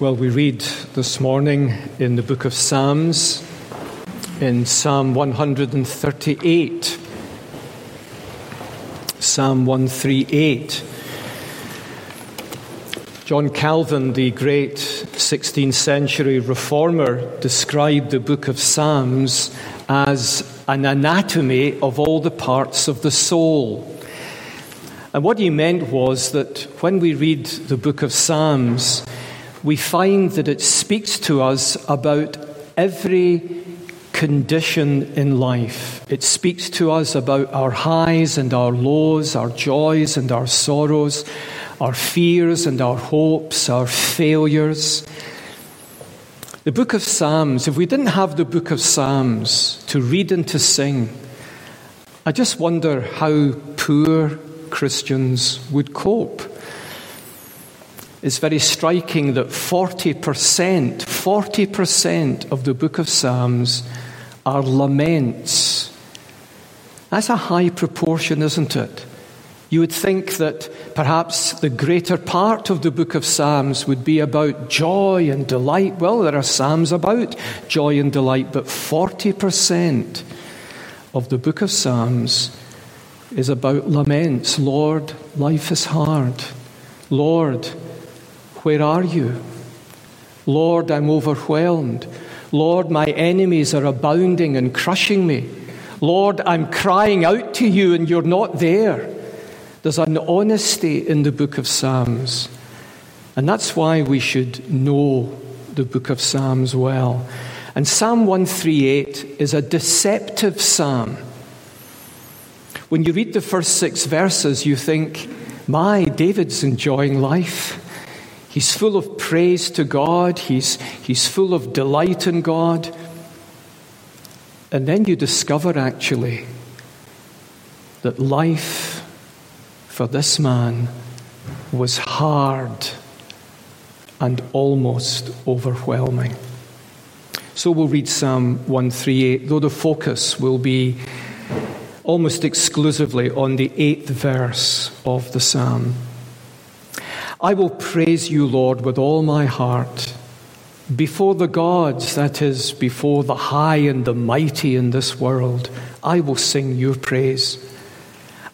Well, we read this morning in the book of Psalms, in Psalm 138. Psalm 138. John Calvin, the great 16th century reformer, described the book of Psalms as an anatomy of all the parts of the soul. And what he meant was that when we read the book of Psalms, we find that it speaks to us about every condition in life. It speaks to us about our highs and our lows, our joys and our sorrows, our fears and our hopes, our failures. The book of Psalms, if we didn't have the book of Psalms to read and to sing, I just wonder how poor Christians would cope. It's very striking that 40%, 40% of the book of Psalms are laments. That's a high proportion, isn't it? You would think that perhaps the greater part of the book of Psalms would be about joy and delight. Well, there are Psalms about joy and delight, but 40% of the book of Psalms is about laments. Lord, life is hard. Lord, where are you? Lord, I'm overwhelmed. Lord, my enemies are abounding and crushing me. Lord, I'm crying out to you and you're not there. There's an honesty in the book of Psalms. And that's why we should know the book of Psalms well. And Psalm 138 is a deceptive psalm. When you read the first six verses, you think, my, David's enjoying life. He's full of praise to God, he's, he's full of delight in God. And then you discover actually that life for this man was hard and almost overwhelming. So we'll read Psalm 138, though the focus will be almost exclusively on the eighth verse of the psalm. I will praise you, Lord, with all my heart. Before the gods, that is, before the high and the mighty in this world, I will sing your praise.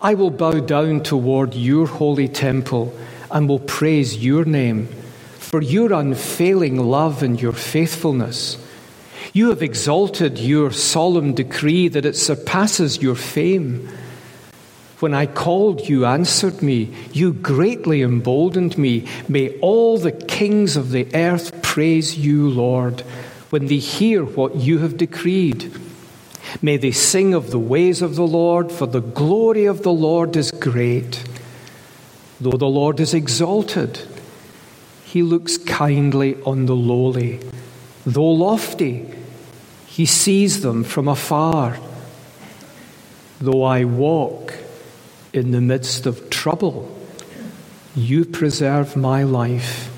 I will bow down toward your holy temple and will praise your name for your unfailing love and your faithfulness. You have exalted your solemn decree that it surpasses your fame. When I called, you answered me. You greatly emboldened me. May all the kings of the earth praise you, Lord, when they hear what you have decreed. May they sing of the ways of the Lord, for the glory of the Lord is great. Though the Lord is exalted, he looks kindly on the lowly. Though lofty, he sees them from afar. Though I walk in the midst of trouble, you preserve my life.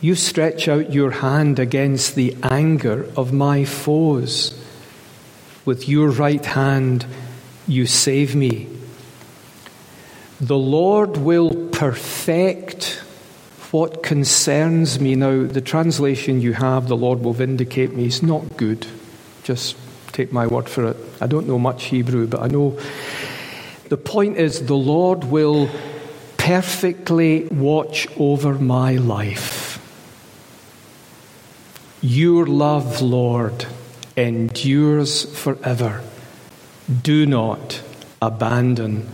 You stretch out your hand against the anger of my foes. With your right hand, you save me. The Lord will perfect what concerns me. Now, the translation you have, the Lord will vindicate me, is not good. Just take my word for it. I don't know much Hebrew, but I know the point is, the Lord will perfectly watch over my life. Your love, Lord, endures forever. Do not abandon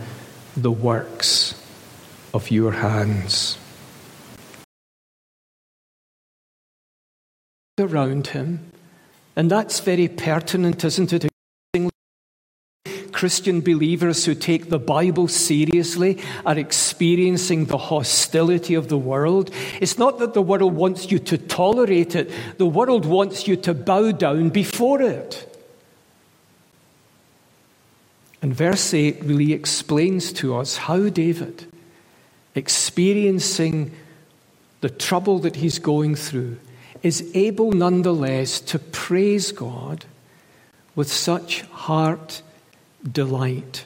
the works of your hands. Around him, and that's very pertinent, isn't it? Christian believers who take the Bible seriously are experiencing the hostility of the world. It's not that the world wants you to tolerate it, the world wants you to bow down before it. And verse 8 really explains to us how David, experiencing the trouble that he's going through, is able nonetheless to praise God with such heart delight.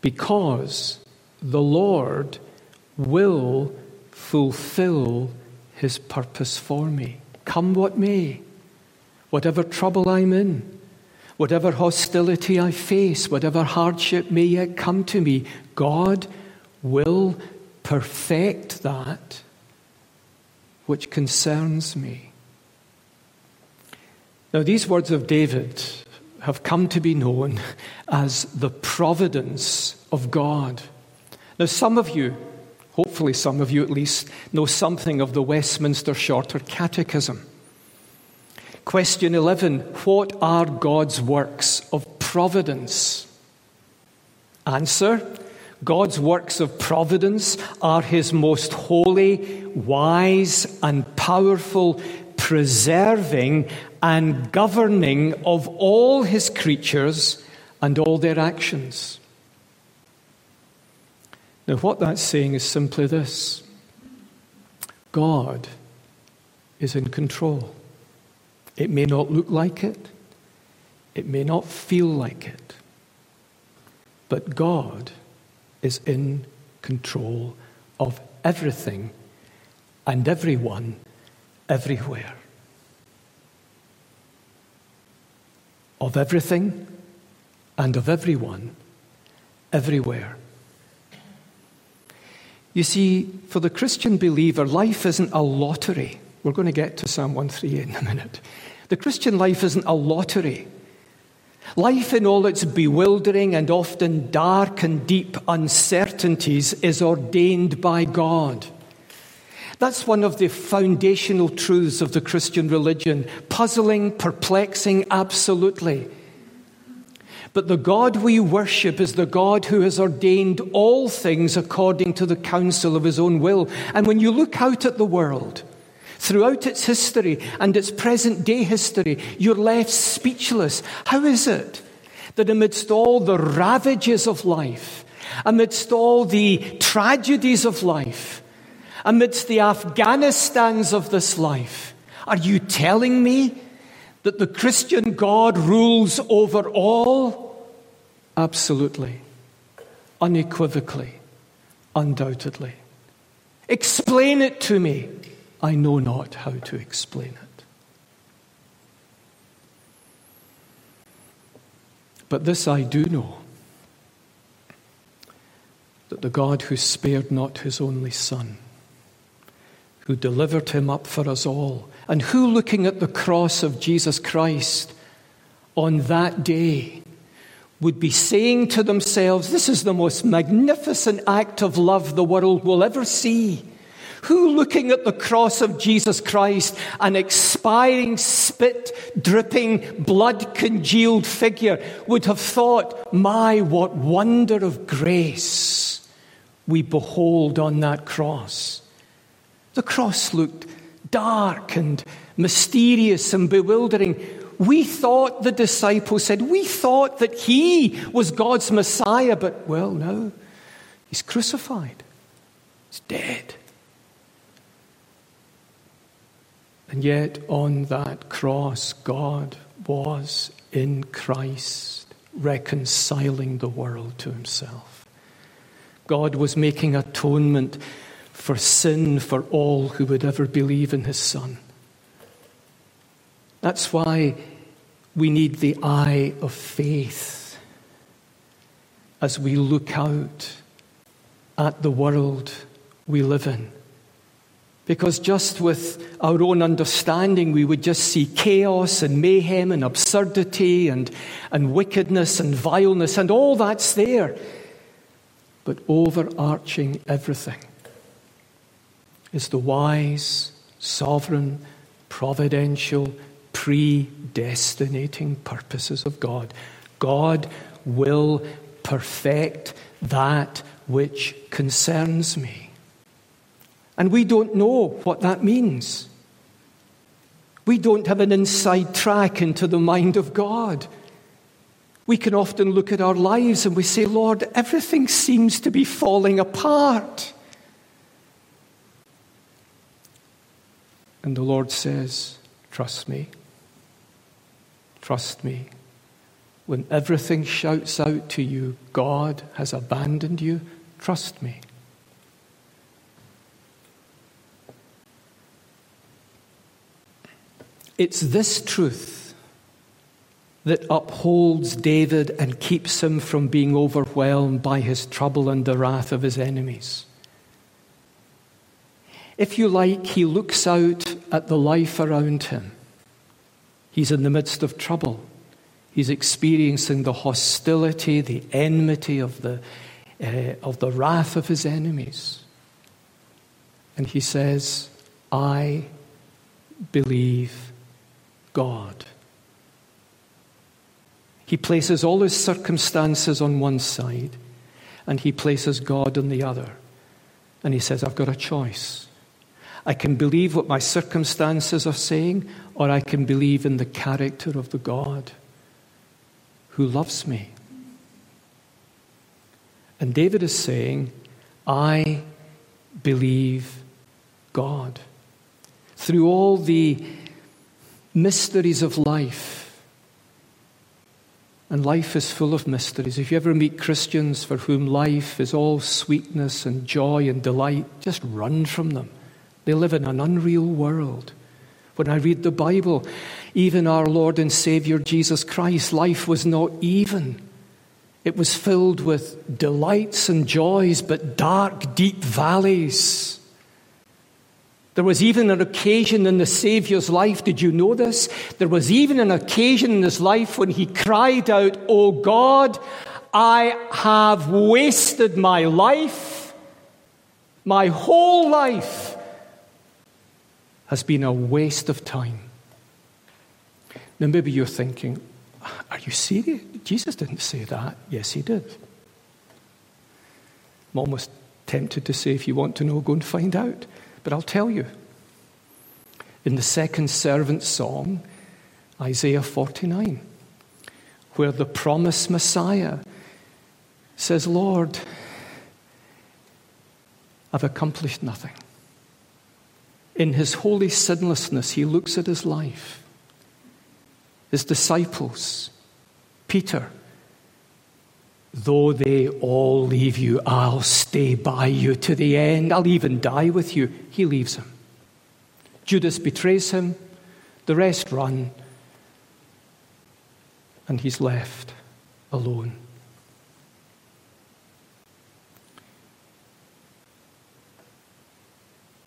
Because the Lord will fulfill his purpose for me. Come what may, whatever trouble I'm in, whatever hostility I face, whatever hardship may yet come to me, God will perfect that which concerns me. Now, these words of David have come to be known as the providence of God. Now, some of you, hopefully some of you at least, know something of the Westminster Shorter Catechism. Question 11 What are God's works of providence? Answer God's works of providence are his most holy, wise, and powerful preserving and governing of all his creatures and all their actions. Now, what that's saying is simply this God is in control. It may not look like it, it may not feel like it, but God is in control of everything and everyone everywhere. Of everything and of everyone everywhere. You see, for the Christian believer, life isn't a lottery. We're going to get to Psalm 138 in a minute. The Christian life isn't a lottery. Life, in all its bewildering and often dark and deep uncertainties, is ordained by God. That's one of the foundational truths of the Christian religion. Puzzling, perplexing, absolutely. But the God we worship is the God who has ordained all things according to the counsel of his own will. And when you look out at the world, throughout its history and its present day history, you're left speechless. How is it that amidst all the ravages of life, amidst all the tragedies of life, amidst the Afghanistans of this life, are you telling me that the Christian God rules over all? Absolutely, unequivocally, undoubtedly. Explain it to me. I know not how to explain it. But this I do know that the God who spared not his only Son, who delivered him up for us all, and who, looking at the cross of Jesus Christ on that day, would be saying to themselves, This is the most magnificent act of love the world will ever see. Who, looking at the cross of Jesus Christ, an expiring, spit dripping, blood congealed figure, would have thought, My, what wonder of grace we behold on that cross? The cross looked dark and mysterious and bewildering. We thought, the disciples said, we thought that he was God's Messiah, but well, no, he's crucified, he's dead. And yet, on that cross, God was in Christ reconciling the world to himself. God was making atonement for sin for all who would ever believe in his Son. That's why we need the eye of faith as we look out at the world we live in. Because just with our own understanding, we would just see chaos and mayhem and absurdity and, and wickedness and vileness, and all that's there. But overarching everything is the wise, sovereign, providential, predestinating purposes of God. God will perfect that which concerns me. And we don't know what that means. We don't have an inside track into the mind of God. We can often look at our lives and we say, Lord, everything seems to be falling apart. And the Lord says, Trust me. Trust me. When everything shouts out to you, God has abandoned you, trust me. It's this truth that upholds David and keeps him from being overwhelmed by his trouble and the wrath of his enemies. If you like, he looks out at the life around him. He's in the midst of trouble. He's experiencing the hostility, the enmity of the, uh, of the wrath of his enemies. And he says, I believe God. He places all his circumstances on one side and he places God on the other. And he says, I've got a choice. I can believe what my circumstances are saying, or I can believe in the character of the God who loves me. And David is saying, I believe God. Through all the mysteries of life, and life is full of mysteries. If you ever meet Christians for whom life is all sweetness and joy and delight, just run from them. They live in an unreal world. When I read the Bible, even our Lord and Savior Jesus Christ, life was not even. It was filled with delights and joys, but dark, deep valleys. There was even an occasion in the Saviour's life, did you know this? There was even an occasion in his life when he cried out, Oh God, I have wasted my life, my whole life has been a waste of time. Now, maybe you're thinking, are you serious? Jesus didn't say that. Yes, he did. I'm almost tempted to say, if you want to know, go and find out. But I'll tell you. In the second servant song, Isaiah 49, where the promised Messiah says, Lord, I've accomplished nothing. In his holy sinlessness, he looks at his life, his disciples, Peter, though they all leave you, I'll stay by you to the end. I'll even die with you. He leaves him. Judas betrays him. The rest run. And he's left alone.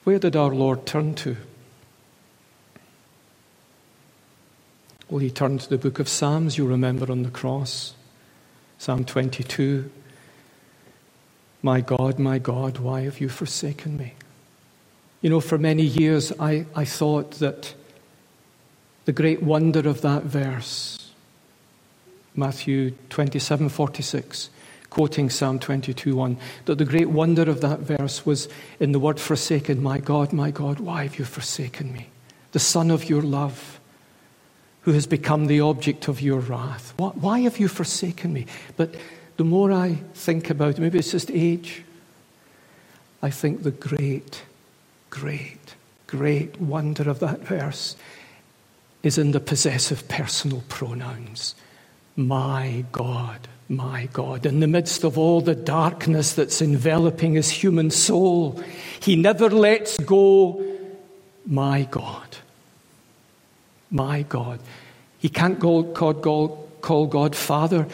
Where did our Lord turn to? Well, he turned to the book of Psalms, you remember on the cross. Psalm 22 My God, my God, why have you forsaken me? You know, for many years I, I thought that the great wonder of that verse, Matthew 27 46, quoting Psalm 22 1, that the great wonder of that verse was in the word forsaken. My God, my God, why have you forsaken me? The Son of your love, who has become the object of your wrath. Why have you forsaken me? But the more I think about it, maybe it's just age, I think the great, great, great wonder of that verse is in the possessive personal pronouns. My God my God, in the midst of all the darkness that's enveloping his human soul, he never lets go, my God. My God. He can't call God, Father.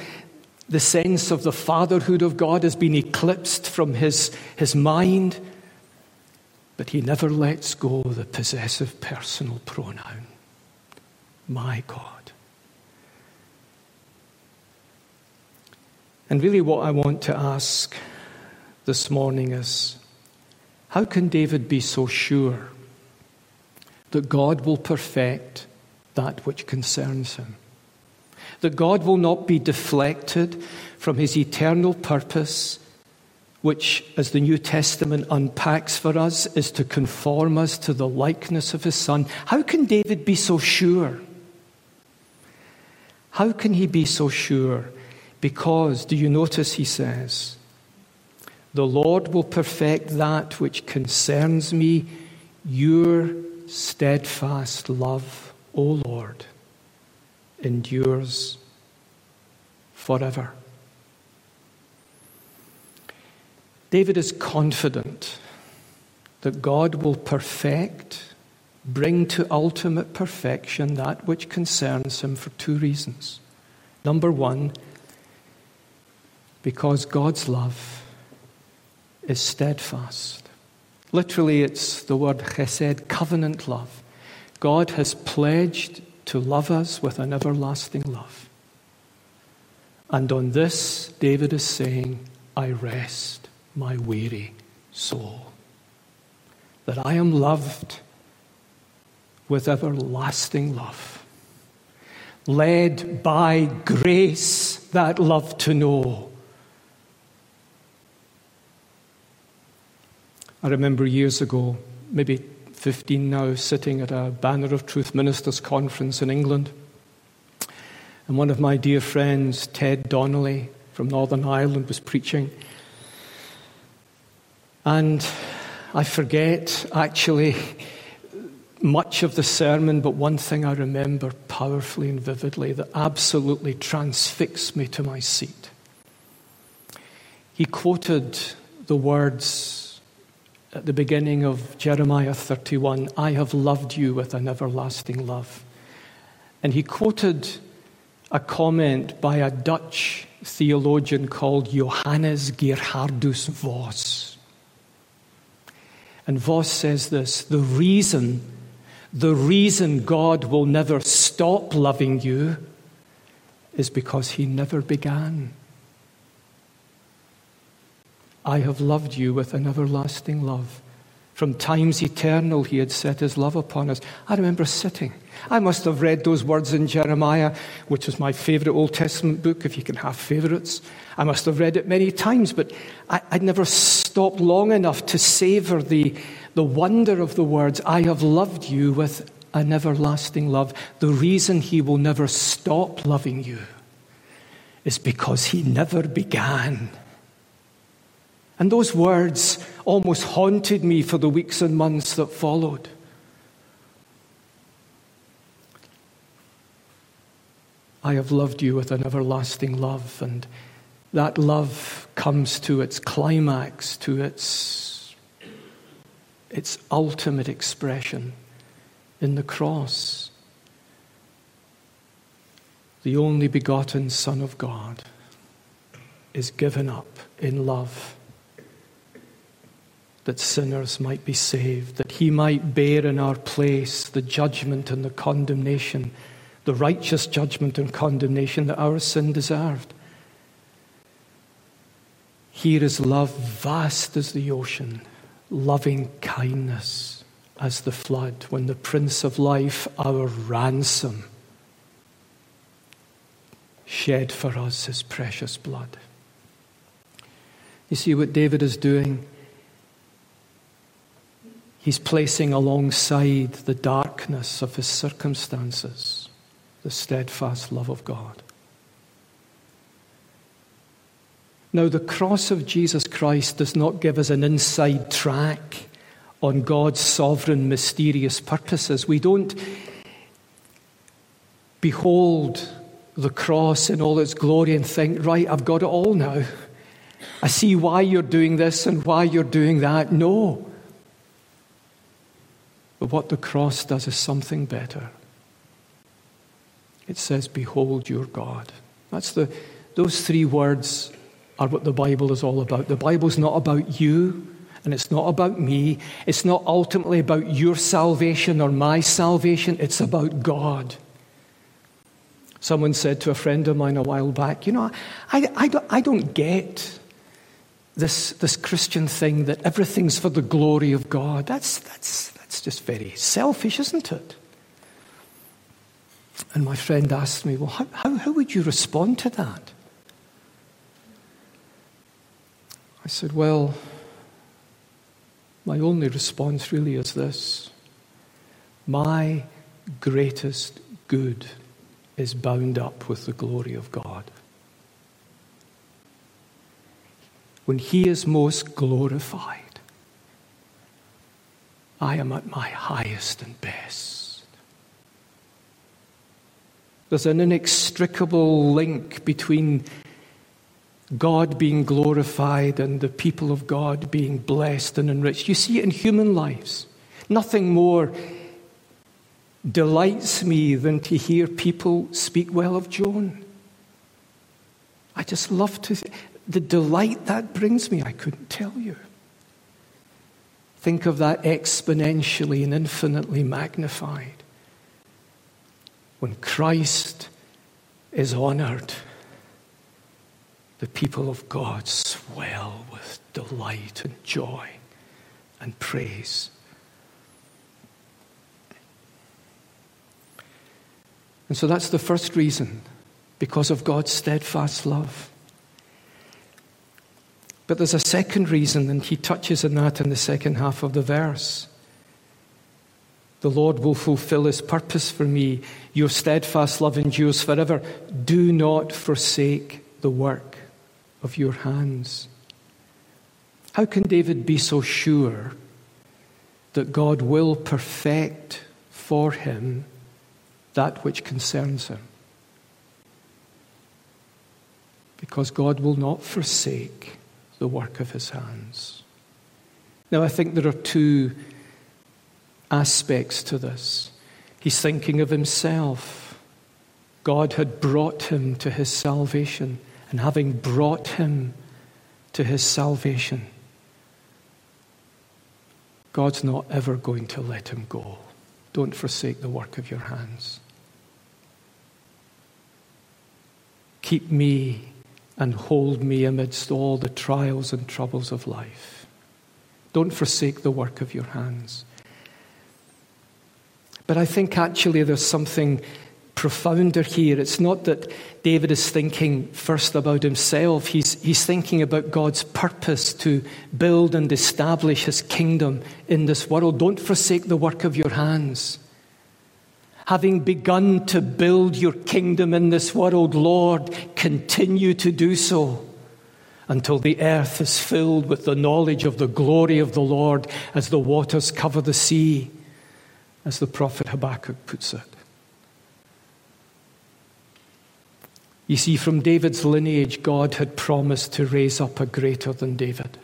The sense of the fatherhood of God has been eclipsed from his, his mind, but he never lets go the possessive personal pronoun. My God. And really, what I want to ask this morning is how can David be so sure that God will perfect that which concerns him? That God will not be deflected from his eternal purpose, which, as the New Testament unpacks for us, is to conform us to the likeness of his Son. How can David be so sure? How can he be so sure? Because, do you notice he says, the Lord will perfect that which concerns me, your steadfast love, O Lord, endures forever. David is confident that God will perfect bring to ultimate perfection that which concerns him for two reasons. Number one, because God's love is steadfast. Literally, it's the word chesed, covenant love. God has pledged to love us with an everlasting love. And on this, David is saying, I rest my weary soul. That I am loved with everlasting love, led by grace that love to know. I remember years ago, maybe 15 now, sitting at a Banner of Truth Ministers conference in England. And one of my dear friends, Ted Donnelly from Northern Ireland, was preaching. And I forget actually much of the sermon, but one thing I remember powerfully and vividly that absolutely transfixed me to my seat. He quoted the words at the beginning of Jeremiah 31 I have loved you with an everlasting love. And he quoted a comment by a Dutch theologian called Johannes Geerhardus Vos. And Vos says this the reason the reason God will never stop loving you is because He never began. I have loved you with an everlasting love. From times eternal, He had set His love upon us. I remember sitting. I must have read those words in Jeremiah, which is my favorite Old Testament book, if you can have favorites. I must have read it many times, but I, would never stopped long enough to savor the, the wonder of the words, I have loved you with an everlasting love. The reason he will never stop loving you is because he never began. And those words almost haunted me for the weeks and months that followed. I have loved you with an everlasting love, and that love comes to its climax, to its its ultimate expression in the cross. The only begotten Son of God is given up in love that sinners might be saved, that he might bear in our place the judgment and the condemnation, the righteous judgment and condemnation that our sin deserved. Here is love vast as the ocean loving kindness as the flood, when the Prince of Life, our ransom, shed for us his precious blood. You see what David is doing? He's placing alongside the darkness of his circumstances the steadfast love of God. Now, the cross of Jesus Christ does not give us an inside track on God's sovereign, mysterious purposes. We don't behold the cross in all its glory and think, right, I've got it all now. I see why you're doing this and why you're doing that. No. But what the cross does is something better. It says, Behold your God. That's the, those three words are what the Bible is all about. The Bible is not about you, and it's not about me. It's not ultimately about your salvation or my salvation. It's about God. Someone said to a friend of mine a while back, You know, I, I, don't, I don't get this, this Christian thing that everything's for the glory of God. That's, that's, that's just very selfish, isn't it? And my friend asked me, Well, how, how, how would you respond to that? I said, Well, my only response really is this My greatest good is bound up with the glory of God. When He is most glorified, I am at my highest and best. There's an inextricable link between God being glorified and the people of God being blessed and enriched. You see it in human lives. Nothing more delights me than to hear people speak well of Joan. I just love to, the delight that brings me, I couldn't tell you. Think of that exponentially and infinitely magnified. When Christ is honored, the people of God swell with delight and joy and praise. And so that's the first reason, because of God's steadfast love. But there's a second reason, and he touches on that in the second half of the verse. The Lord will fulfill his purpose for me. Your steadfast love endures forever. Do not forsake the work of your hands. How can David be so sure that God will perfect for him that which concerns him? Because God will not forsake the work of his hands. Now, I think there are two aspects to this. He's thinking of himself. God had brought him to his salvation, and having brought him to his salvation, God's not ever going to let him go. Don't forsake the work of your hands. Keep me and hold me amidst all the trials and troubles of life. Don't forsake the work of your hands. But I think actually there's something profounder here. It's not that David is thinking first about himself, he's, he's thinking about God's purpose to build and establish his kingdom in this world. Don't forsake the work of your hands having begun to build your kingdom in this world, Lord, continue to do so until the earth is filled with the knowledge of the glory of the Lord as the waters cover the sea, as the prophet Habakkuk puts it. You see, from David's lineage, God had promised to raise up a greater than David.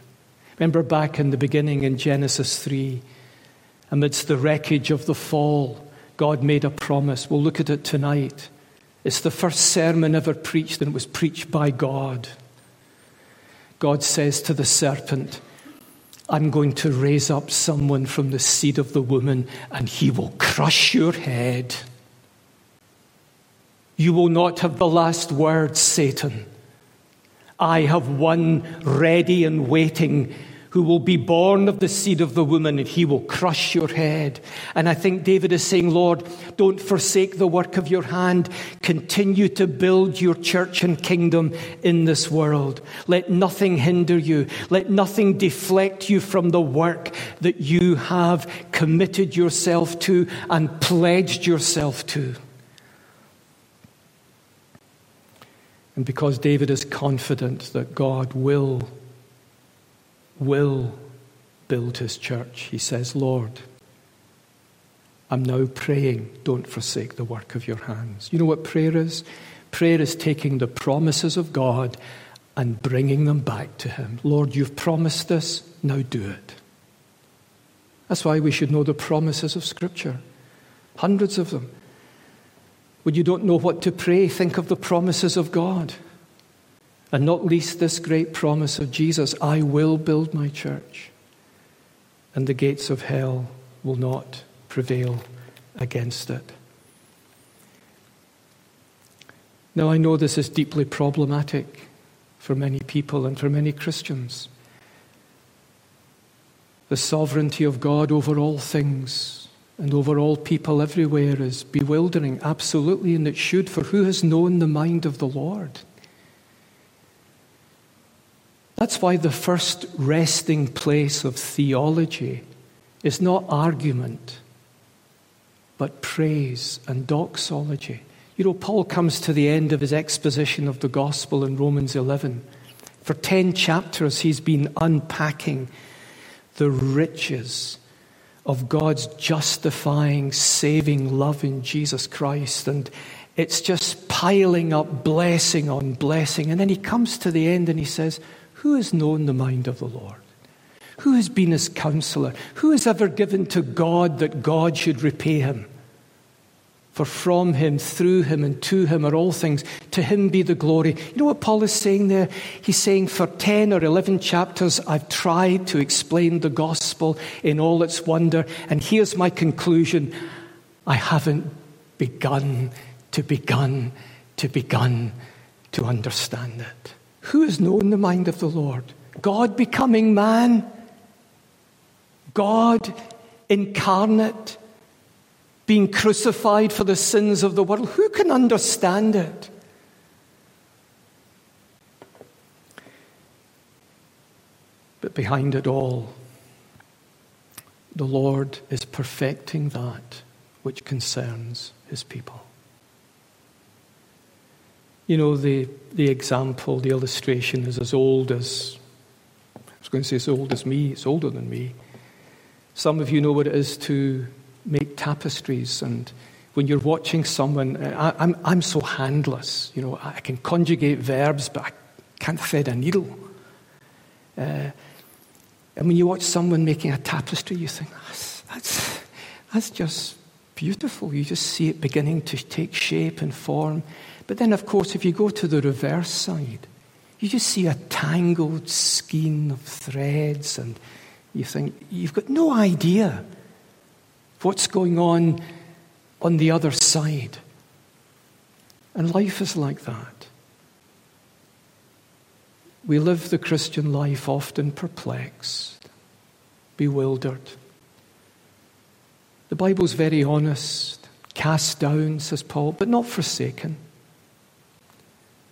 Remember back in the beginning in Genesis 3, amidst the wreckage of the fall, God made a promise. We'll look at it tonight. It's the first sermon ever preached, and it was preached by God. God says to the serpent, I'm going to raise up someone from the seed of the woman, and he will crush your head. You will not have the last word, Satan. I have one ready and waiting who will be born of the seed of the woman, and he will crush your head. And I think David is saying, Lord, don't forsake the work of your hand. Continue to build your church and kingdom in this world. Let nothing hinder you. Let nothing deflect you from the work that you have committed yourself to and pledged yourself to. And because David is confident that God will will build his church. He says, Lord, I'm now praying, don't forsake the work of your hands. You know what prayer is? Prayer is taking the promises of God and bringing them back to Him. Lord, you've promised this, now do it. That's why we should know the promises of Scripture, hundreds of them. When you don't know what to pray, think of the promises of God. And not least this great promise of Jesus I will build my church, and the gates of hell will not prevail against it. Now, I know this is deeply problematic for many people and for many Christians. The sovereignty of God over all things and over all people everywhere is bewildering, absolutely, and it should, for who has known the mind of the Lord? That's why the first resting place of theology is not argument, but praise and doxology. You know, Paul comes to the end of his exposition of the gospel in Romans 11. For 10 chapters, he's been unpacking the riches of God's justifying, saving love in Jesus Christ. And it's just piling up blessing on blessing. And then he comes to the end and he says, who has known the mind of the Lord? Who has been his counselor? Who has ever given to God that God should repay him? For from him, through him, and to him are all things. To him be the glory. You know what Paul is saying there? He's saying, for 10 or 11 chapters, I've tried to explain the gospel in all its wonder. And here's my conclusion I haven't begun to begun to begun to understand it. Who has known the mind of the Lord? God becoming man, God incarnate being crucified for the sins of the world. Who can understand it? But behind it all, the Lord is perfecting that which concerns his people. You know, the, the example, the illustration is as old as, I was going to say as old as me, it's older than me. Some of you know what it is to make tapestries. And when you're watching someone, I, am I'm, I'm so handless. You know, I can conjugate verbs, but I can't thread a needle. Uh, and when you watch someone making a tapestry, you think, that's, that's, that's just beautiful. You just see it beginning to take shape and form. But then, of course, if you go to the reverse side, you just see a tangled skein of threads, and you think, you've got no idea what's going on on the other side. And life is like that. We live the Christian life often perplexed, bewildered. The Bible's very honest. Cast down, says Paul, but not forsaken.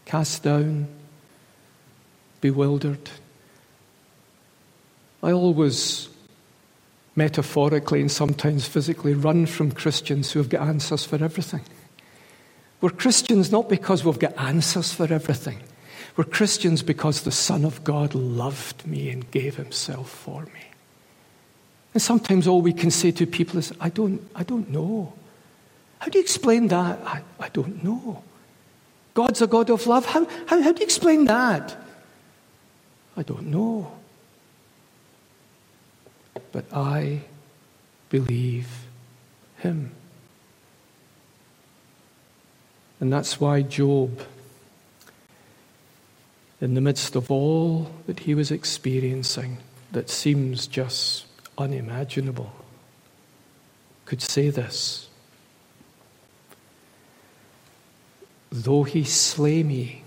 Cast down, bewildered. I always metaphorically and sometimes physically run from Christians who have got answers for everything. We're Christians not because we've got answers for everything. We're Christians because the Son of God loved me and gave himself for me. And sometimes all we can say to people is, I don't, I don't know. How do you explain that? I, I don't know. God's a God of love. How, how, how do you explain that? I don't know but I believe him. And that's why Job, in the midst of all that he was experiencing that seems just unimaginable, could say this Though he slay me,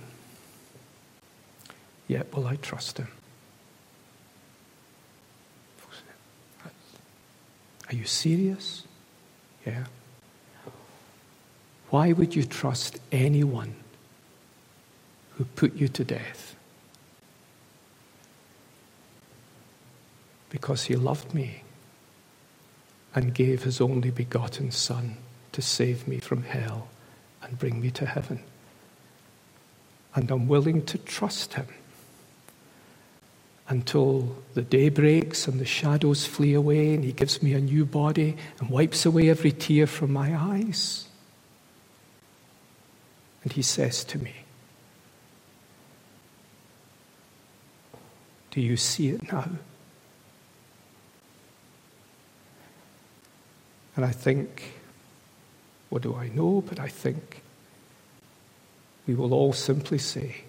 yet will I trust him. Are you serious? Yeah. Why would you trust anyone who put you to death? Because he loved me and gave his only begotten Son to save me from hell and bring me to heaven. And I'm willing to trust him until the day breaks and the shadows flee away and He gives me a new body and wipes away every tear from my eyes. And He says to me, Do you see it now? And I think, what do I know? But I think we will all simply say,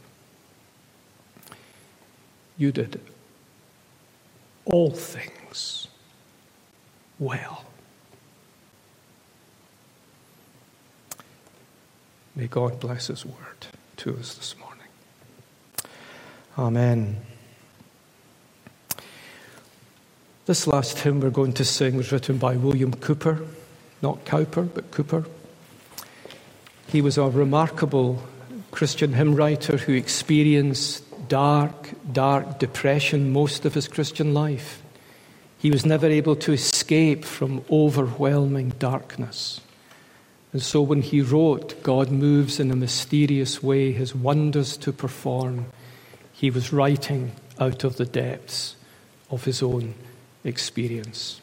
you did all things well. May God bless His word to us this morning. Amen. This last hymn we're going to sing was written by William Cowper, not Cowper, but Cooper. He was a remarkable Christian hymn writer who experienced dark, dark depression most of his Christian life. He was never able to escape from overwhelming darkness. And so when he wrote, God moves in a mysterious way, his wonders to perform, he was writing out of the depths of his own experience.